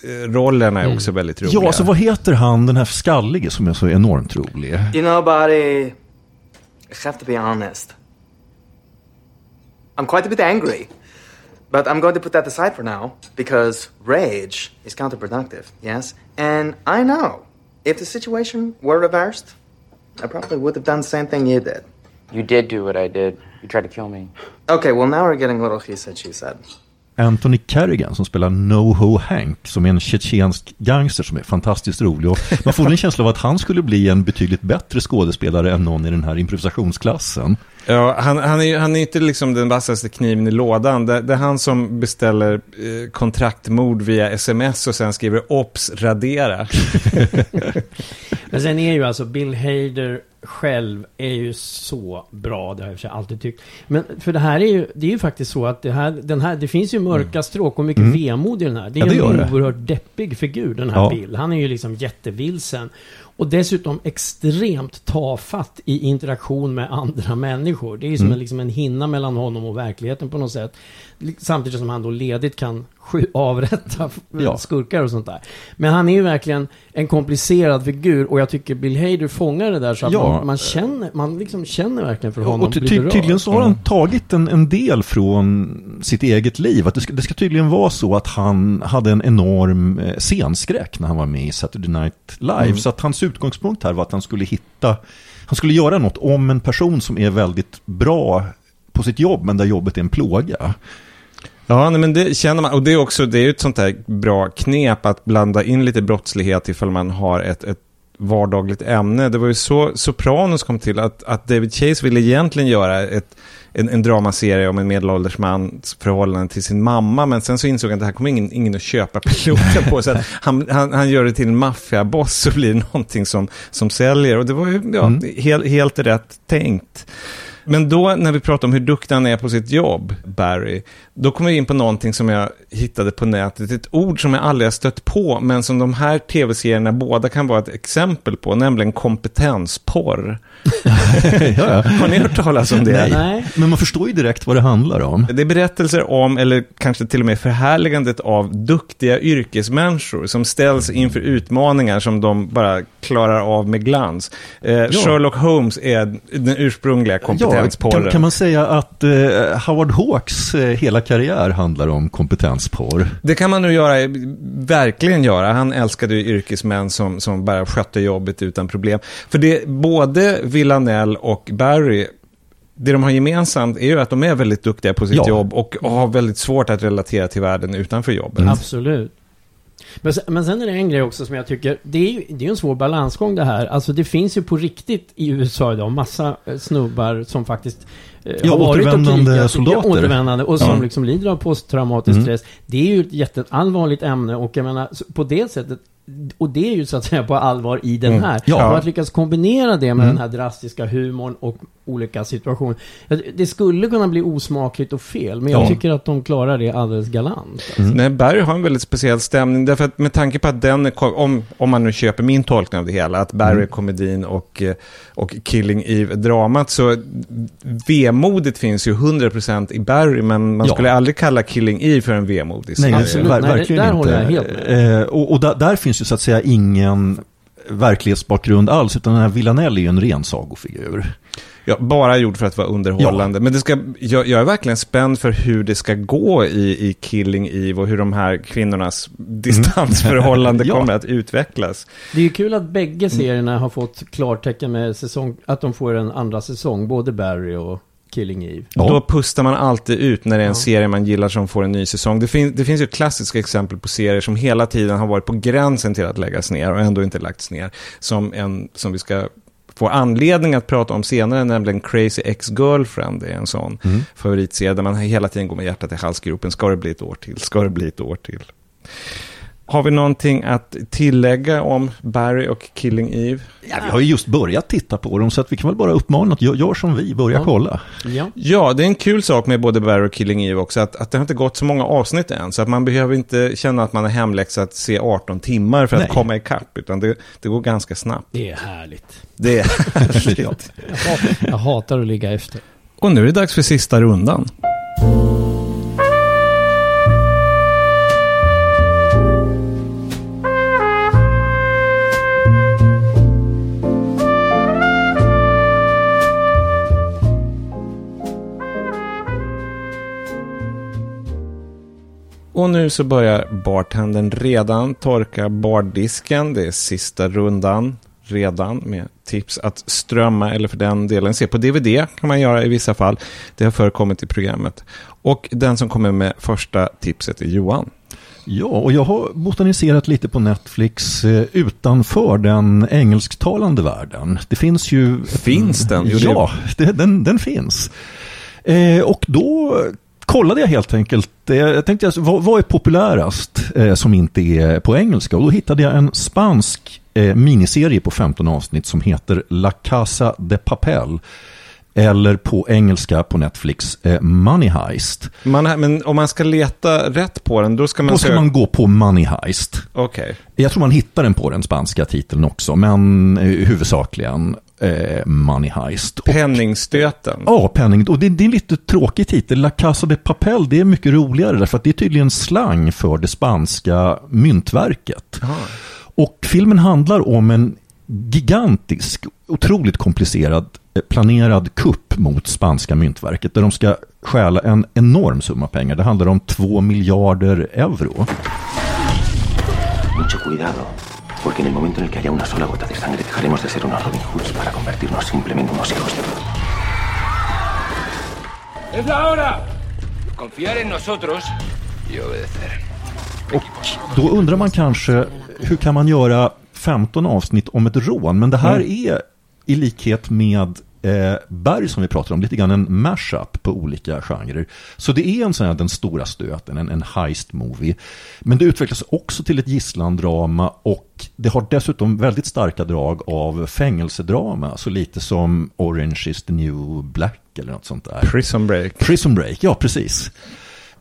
gangsterrollerna är Mm. också väldigt roliga. Ja, så vad heter han, den här skallige som är så enormt rolig? You know, buddy, I have to be honest. I'm quite a bit angry. But I'm going to put that aside for now because rage is counterproductive, yes? And I know if the situation were reversed, I probably would have done the same thing you did. You did do what I did. You tried to kill me. Okay, well, now we're getting a little he said, she said. Anthony Carrigan som spelar NoHo Hank som är en tjetjensk gangster som är fantastiskt rolig. Och man får en känsla av att han skulle bli en betydligt bättre skådespelare än någon i den här improvisationsklassen. Ja, han, han, är, han är inte liksom den vassaste kniven i lådan. Det, det är han som beställer eh, kontraktmord via sms och sen skriver ops, radera. Men sen är ju alltså Bill Hader själv är ju så bra, det har jag för sig alltid tyckt. Men för det här är ju, det är ju faktiskt så att det här, den här, det finns ju mörka stråk och mycket Mm. vemod i den här. Det Ja, är det ju gör en det. oerhört deppig figur, den här Ja. Bill. Han är ju liksom jättevilsen. Och dessutom extremt tafatt i interaktion med andra människor. Det är ju som Mm. en, liksom en hinna mellan honom och verkligheten på något sätt. Samtidigt som han då ledigt kan avrätta Ja. skurkar och sånt där. Men han är ju verkligen en komplicerad figur och jag tycker Bill Hader fångar det där så att Ja. man, man känner, man liksom känner verkligen för honom. Och ty- ty- tydligen så har han tagit en, en del från sitt eget liv. Att det, ska, det ska tydligen vara så att han hade en enorm eh, scenskräck när han var med i Saturday Night Live. Mm. Så att hans utgångspunkt här var att han skulle hitta, han skulle göra något om en person som är väldigt bra på sitt jobb, men där jobbet är en plåga. Ja, nej, men det känner man. Och det är också det är ett sånt där bra knep att blanda in lite brottslighet ifall man har ett, ett vardagligt ämne. Det var ju så Sopranos kom till att, att David Chase ville egentligen göra ett, en, en dramaserie om en medelålders mans förhållande till sin mamma. Men sen så insåg han att det här kommer ingen, ingen att köpa piloten på. Så han, han, han gör det till en maffiaboss så blir det någonting som, som säljer. Och det var ju ja, Mm. helt, helt rätt tänkt. Men då när vi pratar om hur duktig han är på sitt jobb, Barry, då kommer vi in på någonting som jag hittade på nätet. Ett ord som jag aldrig har stött på, men som de här tv-serierna båda kan vara ett exempel på, nämligen kompetensporr. ja, Har ni hört talas om det? Nej. Nej. Men man förstår ju direkt vad det handlar om. Det är berättelser om, eller kanske till och med förhärligandet av duktiga yrkesmänniskor som ställs inför utmaningar som de bara klarar av med glans. Eh, Sherlock Holmes är den ursprungliga Ja, kompetensporren. kan, kan man säga att eh, Howard Hawks eh, hela karriär handlar om kompetensporr? Det kan man nu göra, verkligen göra. Han älskade ju yrkesmän som, som bara skötte jobbet utan problem. För det, både Villanelle och Barry, det de har gemensamt är ju att de är väldigt duktiga på sitt Ja. jobb och har väldigt svårt att relatera till världen utanför jobbet. Absolut. Men sen, men sen är det en grej också som jag tycker, det är ju det är en svår balansgång det här. Alltså det finns ju på riktigt i USA idag massa eh, snubbar som faktiskt eh, Ja, har varit och återvändande krigat. soldater. Återvändande och som Ja. liksom lider av posttraumatisk Mm. stress. Det är ju ett jätteallvarligt ämne och jag menar, på det sättet och det är ju så att säga på allvar i den Mm. här. Ja. Och att lyckas kombinera det med Mm. den här drastiska humorn och olika situationer. Det skulle kunna bli osmakligt och fel, men jag Ja. tycker att de klarar det alldeles galant. Mm. Nej, Barry har en väldigt speciell stämning, därför att med tanke på att den, om, om man nu köper min tolkning av det hela, att Barry är komedin och, eh, och Killing Eve är dramat, så vemodet finns ju 100% i Barry, men man Ja. skulle aldrig kalla Killing Eve för en vemodig Nej, serie. Absolut. ver- Nej, det- verkligen där inte. håller jag helt med. Eh, och och där, där finns ju så att säga ingen verklighetsbakgrund alls, utan den här Villanelle är ju en ren sagofigur. Ja, bara gjord för att vara underhållande. Men det ska, jag, jag är verkligen spänd för hur det ska gå i, i Killing Eve och hur de här kvinnornas distansförhållande Ja. kommer att utvecklas. Det är ju kul att bägge serierna har fått klartecken med säsong, att de får en andra säsong, både Barry och Killing Eve. Ja. Då pustar man alltid ut när det är en Ja. serie man gillar som får en ny säsong. Det, fin det finns ju klassiska exempel på serier som hela tiden har varit på gränsen till att läggas ner och ändå inte lagts ner. Som en som vi ska få anledning att prata om senare, nämligen Crazy Ex-Girlfriend. Det är en sån Mm. favoritserie där man hela tiden går med hjärtat i halsgropen. Ska det bli ett år till? Ska det bli ett år till? Har vi någonting att tillägga om Barry och Killing Eve? Ja, vi har ju just börjat titta på dem, så att vi kan väl bara uppmana att gör, gör som vi, börja Ja. kolla. Ja. Ja, det är en kul sak med både Barry och Killing Eve också, att, att det har inte gått så många avsnitt än, så att man behöver inte känna att man är hemläxa att se 18 timmar för att Nej. komma ikapp, utan det, det går ganska snabbt. Det är härligt. Det är härligt. Ja. Jag hatar, jag hatar att ligga efter. Och nu är det dags för sista rundan. Och nu så börjar bartendern redan torka bardisken. Det är sista rundan redan med tips att strömma eller för den delen se på DVD kan man göra i vissa fall. Det har förekommit i programmet. Och den som kommer med första tipset är Johan. Ja, och jag har botaniserat lite på Netflix eh, utanför den engelsktalande världen. Det finns ju... Finns den? Jo, Ja, det, den, den finns. Eh, och då kollade jag helt enkelt, eh, jag tänkte alltså, vad, vad är populärast eh, som inte är på engelska? Och då hittade jag en spansk eh, miniserie på 15 avsnitt som heter La Casa de Papel. Eller på engelska på Netflix, eh, Money Heist. Man, men om man ska leta rätt på den, då ska man Då ska man gå på Money Heist. Okej. Jag tror man hittar den på den spanska titeln också, men eh, huvudsakligen eh, Money Heist. Och, Penningstöten. ja, penning. Och det, det är en lite tråkig titel. La Casa de Papel, det är mycket roligare därför att det är tydligen slang för det spanska myntverket. Och filmen handlar om en gigantisk, otroligt komplicerad, eh, planerad kupp mot spanska myntverket där de ska stjäla en enorm summa pengar. Det handlar om två miljarder euro. Mucho cuidado, porque en el momento en el que haya una sola gota de sangre dejaremos de ser unos Robin Hoods para convertirnos simplemente en unos hijos de... ¡Es la hora! Confiar en nosotros y obedecer. Då undrar man kanske, hur kan man göra 15 avsnitt om ett rån? Men det här Mm. är i likhet med eh, Berg som vi pratar om, lite grann en mashup på olika genrer. Så det är en sån här den stora stöten, en, en heist movie. Men det utvecklas också till ett gisslandrama och det har dessutom väldigt starka drag av fängelsedrama. Så lite som Orange is the new black eller något sånt där. Prison Break. Prison Break, ja precis.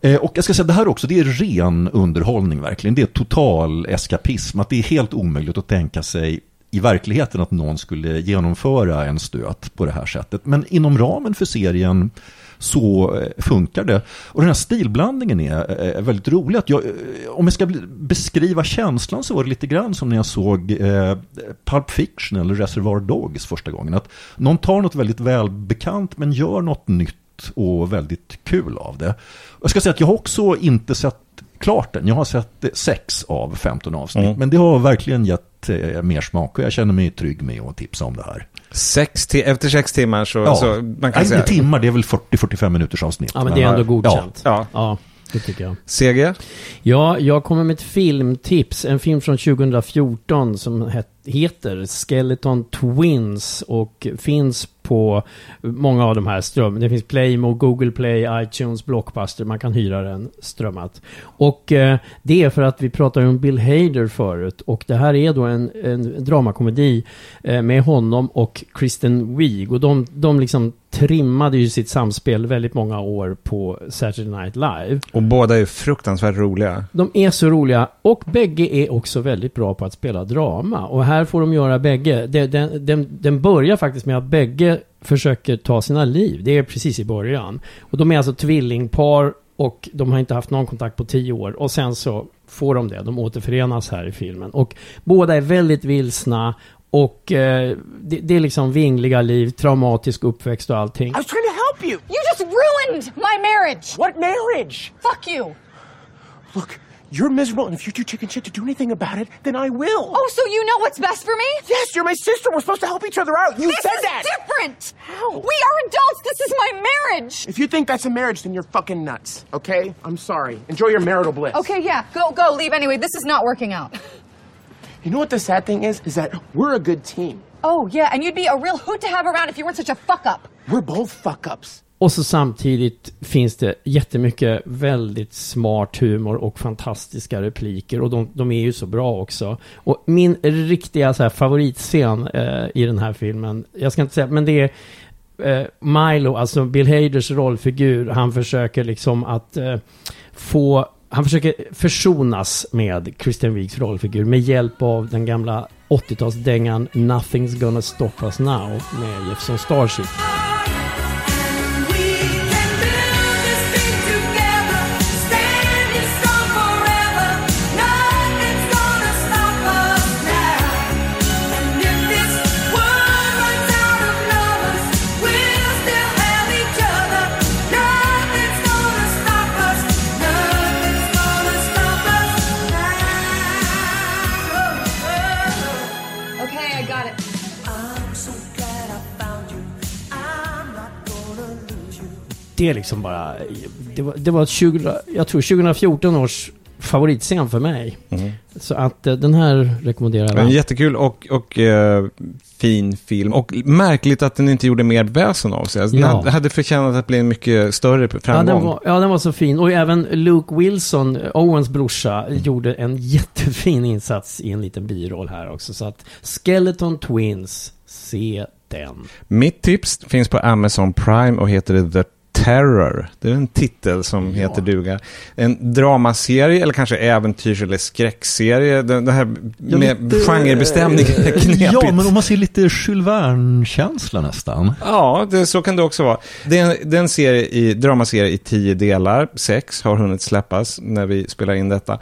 Eh, Och jag ska säga, det här också, det är ren underhållning verkligen. Det är total eskapism. Att det är helt omöjligt att tänka sig i verkligheten att någon skulle genomföra en stöt på det här sättet. Men inom ramen för serien så eh, funkar det. Och den här stilblandningen är eh, väldigt rolig. Att jag, eh, om jag ska beskriva känslan så var det lite grann som när jag såg eh, Pulp Fiction eller Reservoir Dogs första gången. Att någon tar något väldigt välbekant men gör något nytt och väldigt kul av det. Jag ska säga att jag har också inte sett klart den. Jag har sett sex av 15 avsnitt. Mm. Men det har verkligen gett eh, mer smak och jag känner mig trygg med att tipsa om det här. Sex ti- efter sex timmar så, Ja, så man kan Nej, säga... inte timmar, det är väl 40-45 minuters avsnitt. Ja, men det är ändå godkänt. Ja. Ja, det tycker jag. CG? Ja, jag kommer med ett filmtips. En film från 2014 som het, heter Skeleton Twins och finns på många av de här ström. Det finns Playmo, Google Play, iTunes, Blockbuster. Man kan hyra den strömmat. Och eh, det är för att vi pratade om Bill Hader förut. Och det här är då en, en dramakomedi eh, med honom och Kristen Wiig. Och de, de liksom trimmade ju sitt samspel väldigt många år på Saturday Night Live. Och båda är fruktansvärt roliga. De är så roliga och bägge är också väldigt bra på att spela drama. Och här får de göra bägge. Den, den, den, den börjar faktiskt med att bägge försöker ta sina liv. Det är precis i början. Och de är alltså tvillingpar och de har inte haft någon kontakt på tio år. Och sen så får de det. De återförenas här i filmen. Och båda är väldigt vilsna. Och eh, det, det är liksom vingliga liv, traumatisk uppväxt och allting. I was trying to help you. You just ruined my marriage. What marriage? Fuck you. Look, you're miserable, and if you're too chicken shit to do anything about it, then I will. Oh, so you know what's best for me? Yes, you're my sister. We're supposed to help each other out. You this said is that. different. How? We are adults. This is my marriage. If you think that's a marriage, then you're fucking nuts. Okay? I'm sorry. Enjoy your marital bliss. Okay, yeah, go, go, leave anyway. This is not working out. You know what the sad thing is? Is that we're a good team. Oh, yeah, and you'd be a real hoot to have around if you weren't such a fuck up. We're both fuck ups. Och så samtidigt finns det jättemycket väldigt smart humor och fantastiska repliker. Och de, de är ju så bra också. Och min riktiga så här, favoritscen eh, i den här filmen, jag ska inte säga, men det är eh, Milo, alltså Bill Haders rollfigur. Han försöker liksom att eh, få han försöker försonas med Christian Wiegs rollfigur med hjälp av den gamla 80-talsdängan Nothing's gonna stop us now med Jefferson Starship. Det liksom bara... Det var, det var 20, jag tror 2014 års favoritscen för mig. Mm. Så att eh, den här rekommenderar En jag. jättekul och, och eh, fin film. Och märkligt att den inte gjorde mer väsen av sig. Alltså, Ja. Den hade- förtjänat att bli en mycket större Ja framgång. den, var, ja, den var så fin. Och även Luke Wilson, Owens brorsa, gjorde en jättefin insats i en liten biroll här också. Så att Skeleton Twins, se den. Mitt tips finns på Amazon Prime och heter The Terror. Det är en titel som heter duga. En dramaserie eller kanske äventyrs eller skräckserie. Den, det här Ja, med lite, genrebestämning är eh, knepigt. Ja, men om man ser lite Jules Verne-känsla nästan. Ja, det, så kan det också vara. Det är en, det är en serie i, dramaserie i tio delar. Sex har hunnit släppas när vi spelar in detta.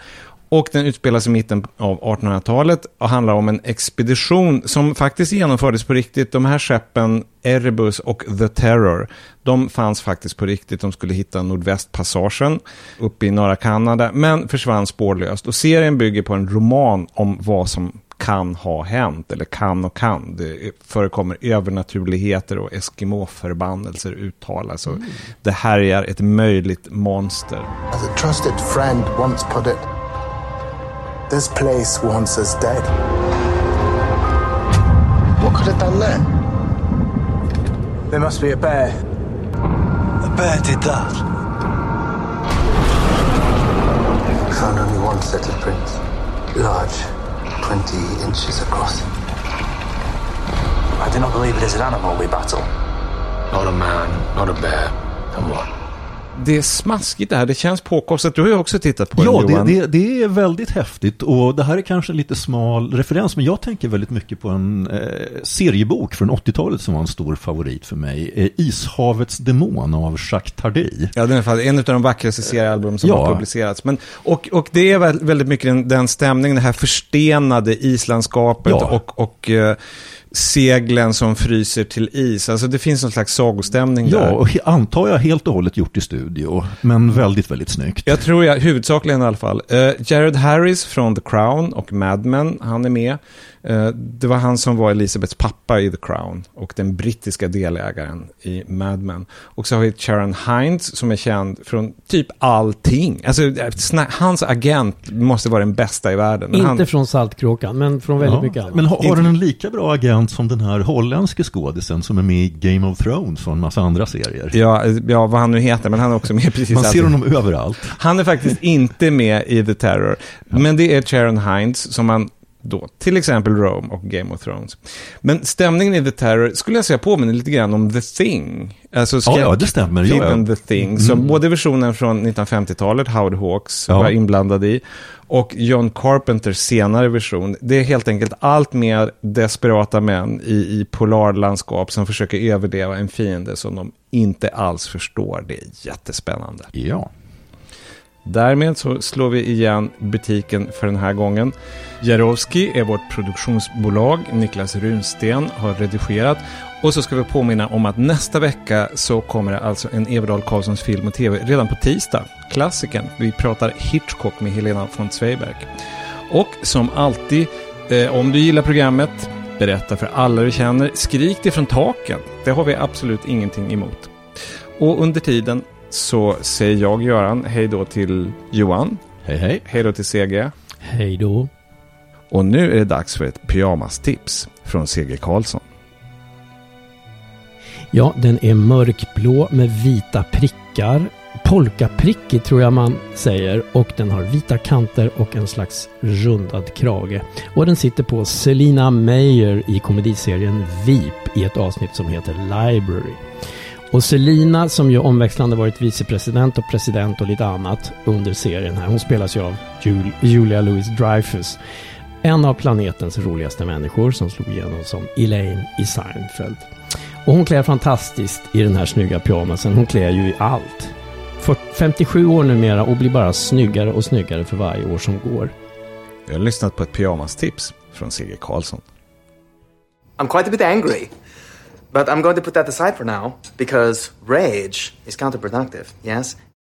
Och den utspelas i mitten av 1800-talet och handlar om en expedition som faktiskt genomfördes på riktigt. De här skeppen, Erebus och The Terror, de fanns faktiskt på riktigt. De skulle hitta Nordvästpassagen uppe i norra Kanada, men försvann spårlöst. Och serien bygger på en roman om vad som kan ha hänt, eller kan och kan. Det förekommer övernaturligheter och Eskimo-förbannelser uttalas. Och Det härjar ett möjligt monster. As a trusted friend once put it, this place wants us dead. What could have done that? There must be a bear. A bear did that. We found only one set of prints. Large, 20 inches across. I do not believe it is an animal we battle. Not a man, not a bear. Come on. Det är smaskigt det här, det känns påkostat. Du har ju också tittat på Ja, den det, Johan. det, det är väldigt häftigt och det här är kanske en lite smal referens men jag tänker väldigt mycket på en eh, seriebok från 80-talet som var en stor favorit för mig. Eh, Ishavets demon av Jacques Tardy. Ja, den är en av de vackraste seriealbum som Ja. har publicerats. Men, och, och det är väl, väldigt mycket den, den stämningen, det här förstenade islandskapet Ja. och, och eh, seglen som fryser till is. Alltså det finns någon slags sagostämning Ja, där. och he- antar jag helt och hållet gjort i studio, men väldigt, väldigt snyggt. Jag tror jag, huvudsakligen i alla fall. Eh, Jared Harris från The Crown och Mad Men, han är med. Eh, det var han som var Elisabeths pappa i The Crown och den brittiska delägaren i Mad Men. Och så har vi Sharon Hines som är känd från typ allting. Alltså, hans agent måste vara den bästa i världen. Men Inte han, från Saltkråkan, men från väldigt Ja, mycket annat. Men har, har den en lika bra agent som den här holländske skådisen som är med i Game of Thrones och en massa andra serier? Ja, eh, ja, vad han nu heter, men han är också med precis Man ser alltid. honom överallt. Han är faktiskt inte med i The Terror. Men det är Sharon Hines som man då, till exempel Rome och Game of Thrones. Men stämningen i The Terror skulle jag säga påminner lite grann om The Thing. Alltså Ja, ja, det stämmer. Ja, ja. filmen The Thing. Mm. Som både versionen från 1950-talet, Howard Hawks, Ja. var inblandad i. Och John Carpenters senare version. Det är helt enkelt allt mer desperata män i, i polarlandskap som försöker överleva en fiende som de inte alls förstår. Det är jättespännande. Ja. Därmed så slår vi igen butiken för den här gången. Jarowski är vårt produktionsbolag. Niklas Runsten har redigerat. Och så ska vi påminna om att nästa vecka så kommer det alltså en Everdahl Karlssons film och tv redan på tisdag. Klassikern. Vi pratar Hitchcock med Helena von Zweiberg. Och som alltid, eh, om du gillar programmet, berätta för alla du känner. Skrik det från taken. Det har vi absolut ingenting emot. Och under tiden så säger jag, Göran, hej då till Johan. Hej hej. Hej då till CG. Hej då. Och nu är det dags för ett pyjamastips från CG Karlsson. Ja, den är mörkblå med vita prickar. Polkaprickig tror jag man säger och den har vita kanter och en slags rundad krage. Och den sitter på Selina Meyer i komediserien VIP i ett avsnitt som heter Library. Och Selina som ju omväxlande varit vicepresident och president och lite annat under serien här. Hon spelas ju av Jul- Julia Louis-Dreyfus. En av planetens roligaste människor som slog igenom som Elaine i Seinfeld. Och hon klär fantastiskt i den här snygga pyjamasen. Hon klär ju i allt. För 57 år numera och blir bara snyggare och snyggare för varje år som går. Jag har lyssnat på ett pyjamastips från CG Karlsson. I'm quite a bit angry. But I'm going to put that aside for now because rage is counterproductive, yes?